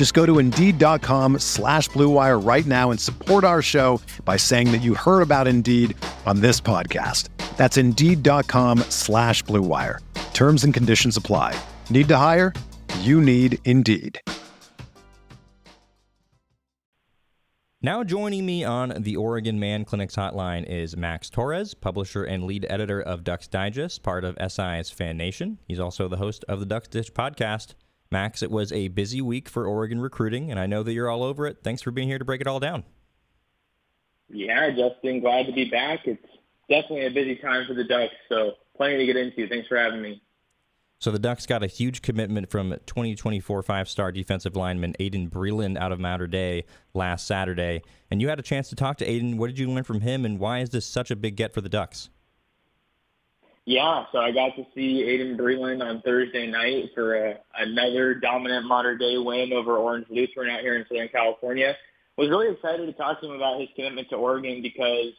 Just go to Indeed.com slash BlueWire right now and support our show by saying that you heard about Indeed on this podcast. That's Indeed.com slash BlueWire. Terms and conditions apply. Need to hire? You need Indeed. Now joining me on the Oregon Man Clinics hotline is Max Torres, publisher and lead editor of Ducks Digest, part of SI's Fan Nation. He's also the host of the Ducks Dish podcast. Max, it was a busy week for Oregon recruiting, and I know that you're all over it. Thanks for being here to break it all down. Yeah, Justin, glad to be back. It's definitely a busy time for the Ducks, so plenty to get into. Thanks for having me. So the Ducks got a huge commitment from 2024 five-star defensive lineman Aydin Breland out of Mater Dei last Saturday, and you had a chance to talk to Aydin. What did you learn from him, and why is this such a big get for the Ducks? Yeah, so I got to see Aydin Breland on Thursday night for a, another dominant Mater Dei win over Orange Lutheran out here in Southern California. Was really excited to talk to him about his commitment to Oregon because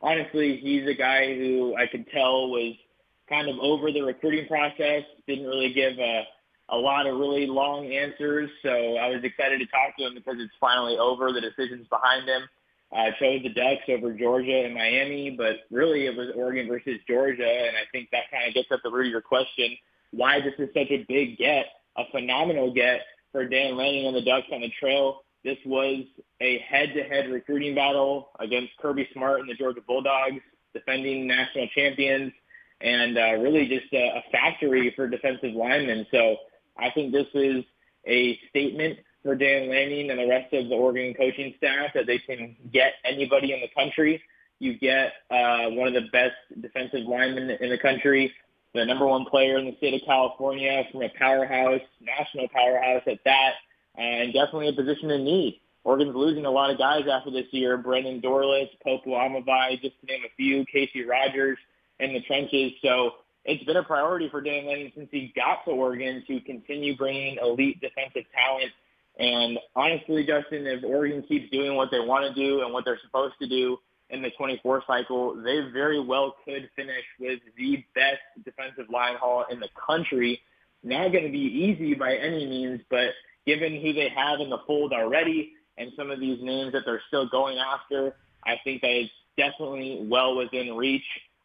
honestly, he's a guy who I could tell was – kind of over the recruiting process. Didn't really give a, a lot of really long answers. So I was excited to talk to him because it's finally over. The decision's behind him. I chose the Ducks over Georgia and Miami, but really it was Oregon versus Georgia. And I think that kind of gets at the root of your question, why this is such a big get, a phenomenal get for Dan Lanning and the Ducks on the trail. This was a head-to-head recruiting battle against Kirby Smart and the Georgia Bulldogs, defending national champions and uh, really just a, a factory for defensive linemen. So I think this is a statement for Dan Lanning and the rest of the Oregon coaching staff that they can get anybody in the country. You get uh, one of the best defensive linemen in the country, the number one player in the state of California from a powerhouse, national powerhouse at that, and definitely a position in need. Oregon's losing a lot of guys after this year. Brendan Dorlus, Popo Aumavae, just to name a few, Casey Rogers in the trenches. So it's been a priority for Dan Lanning since he got to Oregon to continue bringing elite defensive talent. And honestly, Justin, if Oregon keeps doing what they want to do and what they're supposed to do in the 24 cycle, they very well could finish with the best defensive line haul in the country. Not going to be easy by any means, but given who they have in the fold already and some of these names that they're still going after, I think that it's definitely well within reach.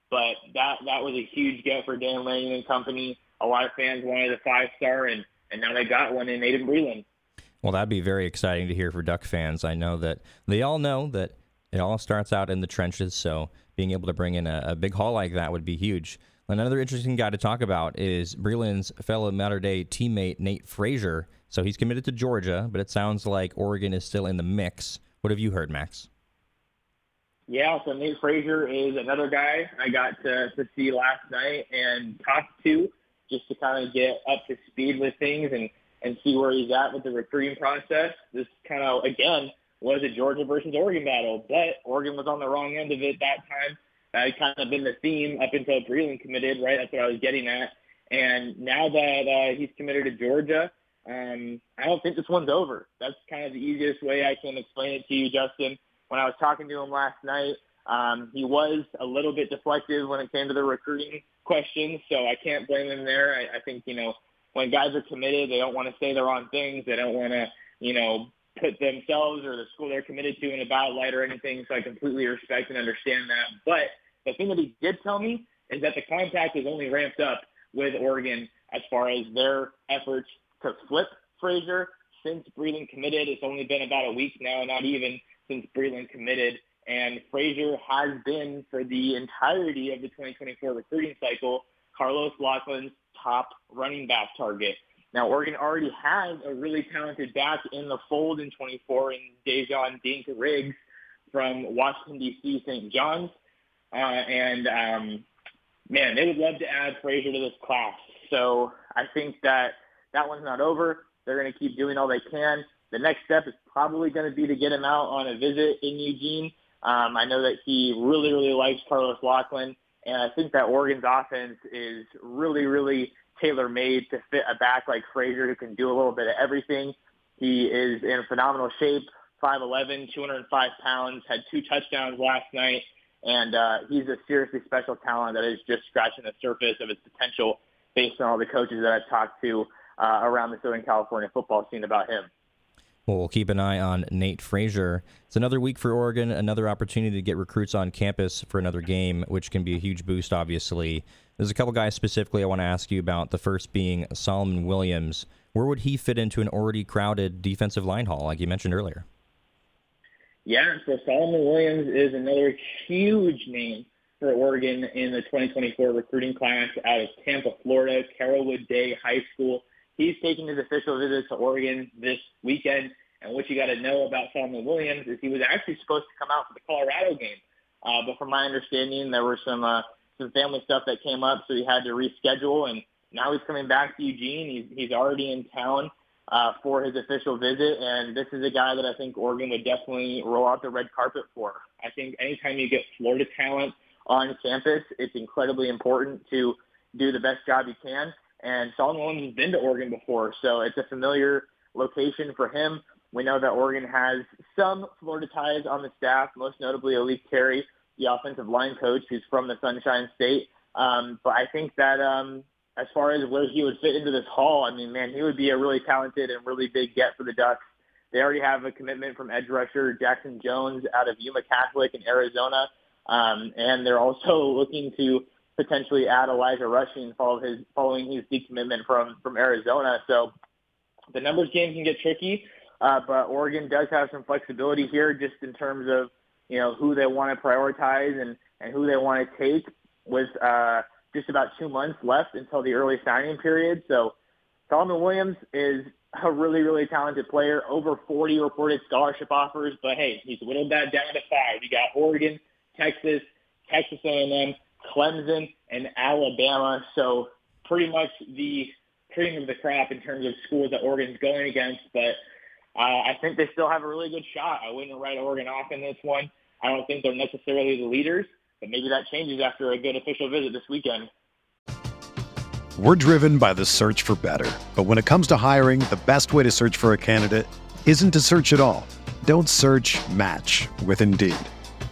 But that that was a huge get for Dan Lanning and company. A lot of fans wanted a five star, and and now they got one in Aydin Breland. Well, that'd be very exciting to hear for Duck fans. I know that they all know that it all starts out in the trenches, so being able to bring in a, a big haul like that would be huge. Another interesting guy to talk about is Breland's fellow Mater Dei teammate Nate Frazier. So he's committed to Georgia, but it sounds like Oregon is still in the mix. What have you heard, Max? Yeah, so Nate Frazier is another guy I got to, to see last night and talk to just to kind of get up to speed with things and see where he's at with the recruiting process. This kind of, again, was a Georgia versus Oregon battle, but Oregon was on the wrong end of it that time. That had kind of been the theme up until Breland committed, right? That's what I was getting at. And now that uh, he's committed to Georgia, um, I don't think this one's over. That's kind of the easiest way I can explain it to you, Justin when I was talking to him last night, um, he was a little bit deflective when it came to the recruiting questions, so I can't blame him there. I, I think, you know, when guys are committed, they don't want to say the wrong things. They don't want to, you know, put themselves or the school they're committed to in a bad light or anything, so I completely respect and understand that. But the thing that he did tell me is that the contact is only ramped up with Oregon as far as their efforts to flip Frazier since Breland committed. It's only been about a week now, not even since Breland committed. And Frazier has been, for the entirety of the 2024 recruiting cycle, Carlos Locklyn's top running back target. Now, Oregon already has a really talented back in the fold in 24 in Dejon Dink Riggs from Washington, D.C. St. John's. Uh, and, um, man, they would love to add Frazier to this class. So I think that that one's not over. They're going to keep doing all they can. The next step is probably going to be to get him out on a visit in Eugene. Um, I know that he really, really likes Carlos Locklyn, and I think that Oregon's offense is really, really tailor-made to fit a back like Frazier who can do a little bit of everything. He is in phenomenal shape, 5'11", 205 pounds, had two touchdowns last night, and uh, he's a seriously special talent that is just scratching the surface of his potential based on all the coaches that I've talked to uh, around the Southern California football scene about him. Well, we'll keep an eye on Nate Frazier. It's another week for Oregon, another opportunity to get recruits on campus for another game, which can be a huge boost, obviously. There's a couple guys specifically I want to ask you about. The first being Solomon Williams. Where would he fit into an already crowded defensive line haul, like you mentioned earlier? Yeah, so Solomon Williams is another huge name for Oregon in the 2024 recruiting class out of Tampa, Florida, Carrollwood Day High School. He's taking his official visit to Oregon this weekend. And what you got to know about Solomon Williams is he was actually supposed to come out for the Colorado game. Uh, but from my understanding, there were some uh, some family stuff that came up, so he had to reschedule. And now he's coming back to Eugene. He's he's already in town uh, for his official visit, and this is a guy that I think Oregon would definitely roll out the red carpet for. I think anytime you get Florida talent on campus, it's incredibly important to do the best job you can. And Solomon Williams has been to Oregon before, so it's a familiar location for him. We know that Oregon has some Florida ties on the staff, most notably A'lique Terry, the offensive line coach, who's from the Sunshine State. Um, but I think that um, as far as where he would fit into this haul, I mean, man, he would be a really talented and really big get for the Ducks. They already have a commitment from edge rusher Jackson Jones out of Yuma Catholic in Arizona, um, and they're also looking to potentially add Elijah Rushing his, following his decommitment from, from Arizona. So the numbers game can get tricky, uh, but Oregon does have some flexibility here just in terms of, you know, who they want to prioritize and, and who they want to take with uh, just about two months left until the early signing period. So Solomon Williams is a really, really talented player, over 40 reported scholarship offers, but hey, he's whittled that down to five. You got Oregon, Texas, Texas A&M, Clemson, and Alabama. So pretty much the cream of the crop in terms of schools that Oregon's going against. But uh, I think they still have a really good shot. I wouldn't write Oregon off in this one. I don't think they're necessarily the leaders, but maybe that changes after a good official visit this weekend. We're driven by the search for better. But when it comes to hiring, the best way to search for a candidate isn't to search at all. Don't search match with Indeed.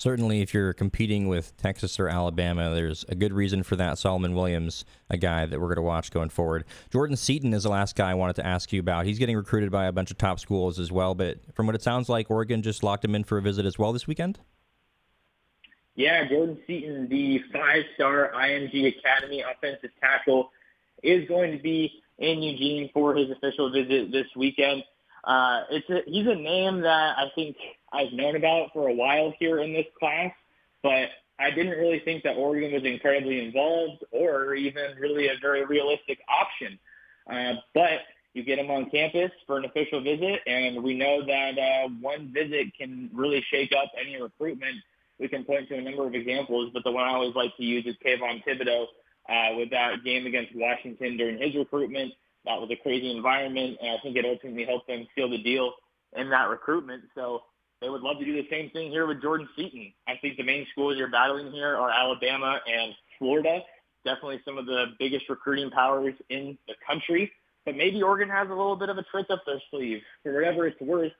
Certainly, if you're competing with Texas or Alabama, there's a good reason for that. Solomon Williams, a guy that we're going to watch going forward. Jordan Seaton is the last guy I wanted to ask you about. He's getting recruited by a bunch of top schools as well, but from what it sounds like, Oregon just locked him in for a visit as well this weekend? Yeah, Jordan Seaton, the five-star IMG Academy offensive tackle, is going to be in Eugene for his official visit this weekend. Uh, it's a, he's a name that I think I've known about for a while here in this class, but I didn't really think that Oregon was incredibly involved or even really a very realistic option. Uh, but you get him on campus for an official visit, and we know that uh, one visit can really shake up any recruitment. We can point to a number of examples, but the one I always like to use is Kayvon Thibodeaux uh, with that game against Washington during his recruitment. That was a crazy environment, and I think it ultimately helped them seal the deal in that recruitment. So they would love to do the same thing here with Jordan Seaton. I think the main schools you're battling here are Alabama and Florida. Definitely some of the biggest recruiting powers in the country. But maybe Oregon has a little bit of a trick up their sleeve. For whatever it's worth,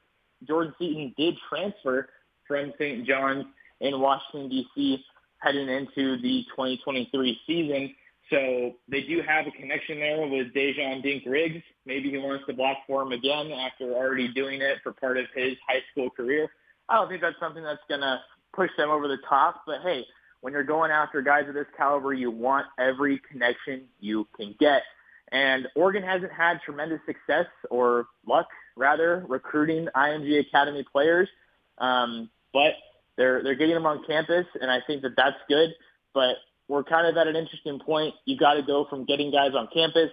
Jordan Seaton did transfer from St. John's in Washington, D.C. heading into the 2023 season. So they do have a connection there with Dejon Dink Riggs. Maybe he wants to block for him again after already doing it for part of his high school career. I don't think that's something that's going to push them over the top. But hey, when you're going after guys of this caliber, you want every connection you can get. And Oregon hasn't had tremendous success or luck, rather, recruiting IMG Academy players. Um, but they're they're getting them on campus, and I think that that's good. But we're kind of at an interesting point. You got to go from getting guys on campus,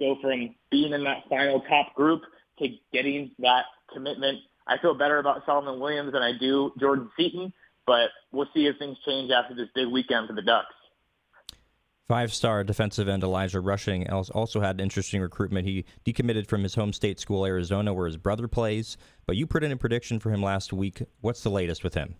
go from being in that final top group to getting that commitment. I feel better about Solomon Williams than I do Jordan Seaton, but we'll see if things change after this big weekend for the Ducks. Five star defensive end Elijah Rushing also had interesting recruitment. He decommitted from his home state school, Arizona, where his brother plays. But you put in a prediction for him last week. What's the latest with him?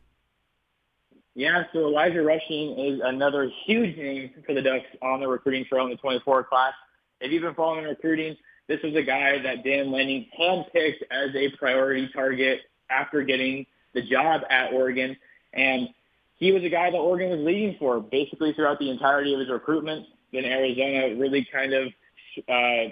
Yeah, so Elijah Rushing is another huge name for the Ducks on the recruiting trail in the 24 class. If you've been following recruiting, this was a guy that Dan Lanning handpicked as a priority target after getting the job at Oregon. And he was a guy that Oregon was leading for basically throughout the entirety of his recruitment. Then Arizona really kind of uh,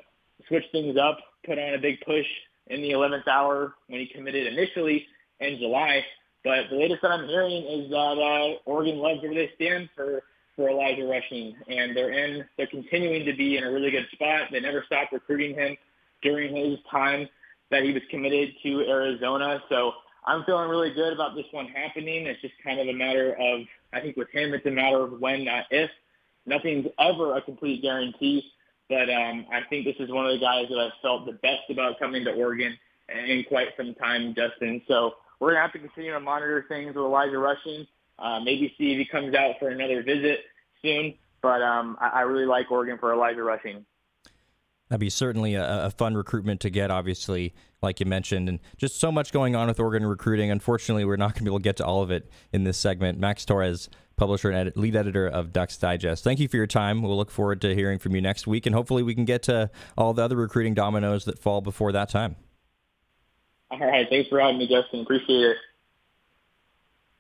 switched things up, put on a big push in the 11th hour when he committed initially in July. But the latest that I'm hearing is that uh, Oregon loves where they stand for for Elijah Rushing, and they're in they're continuing to be in a really good spot. They never stopped recruiting him during his time that he was committed to Arizona. So I'm feeling really good about this one happening. It's just kind of a matter of, I think with him, it's a matter of when, not if. Nothing's ever a complete guarantee, but um, I think this is one of the guys that I've felt the best about coming to Oregon in quite some time, Justin. So we're to have to continue to monitor things with Elijah Rushing, uh, maybe see if he comes out for another visit soon. But um, I, I really like Oregon for Elijah Rushing. That'd be certainly a, a, fun recruitment to get, obviously, like you mentioned, and just so much going on with Oregon recruiting. Unfortunately, we're not going to be able to get to all of it in this segment. Max Torres, publisher and edit, lead editor of Ducks Digest. Thank you for your time. We'll look forward to hearing from you next week, and hopefully, we can get to all the other recruiting dominoes that fall before that time. All right. Thanks for having me, Justin. Appreciate it.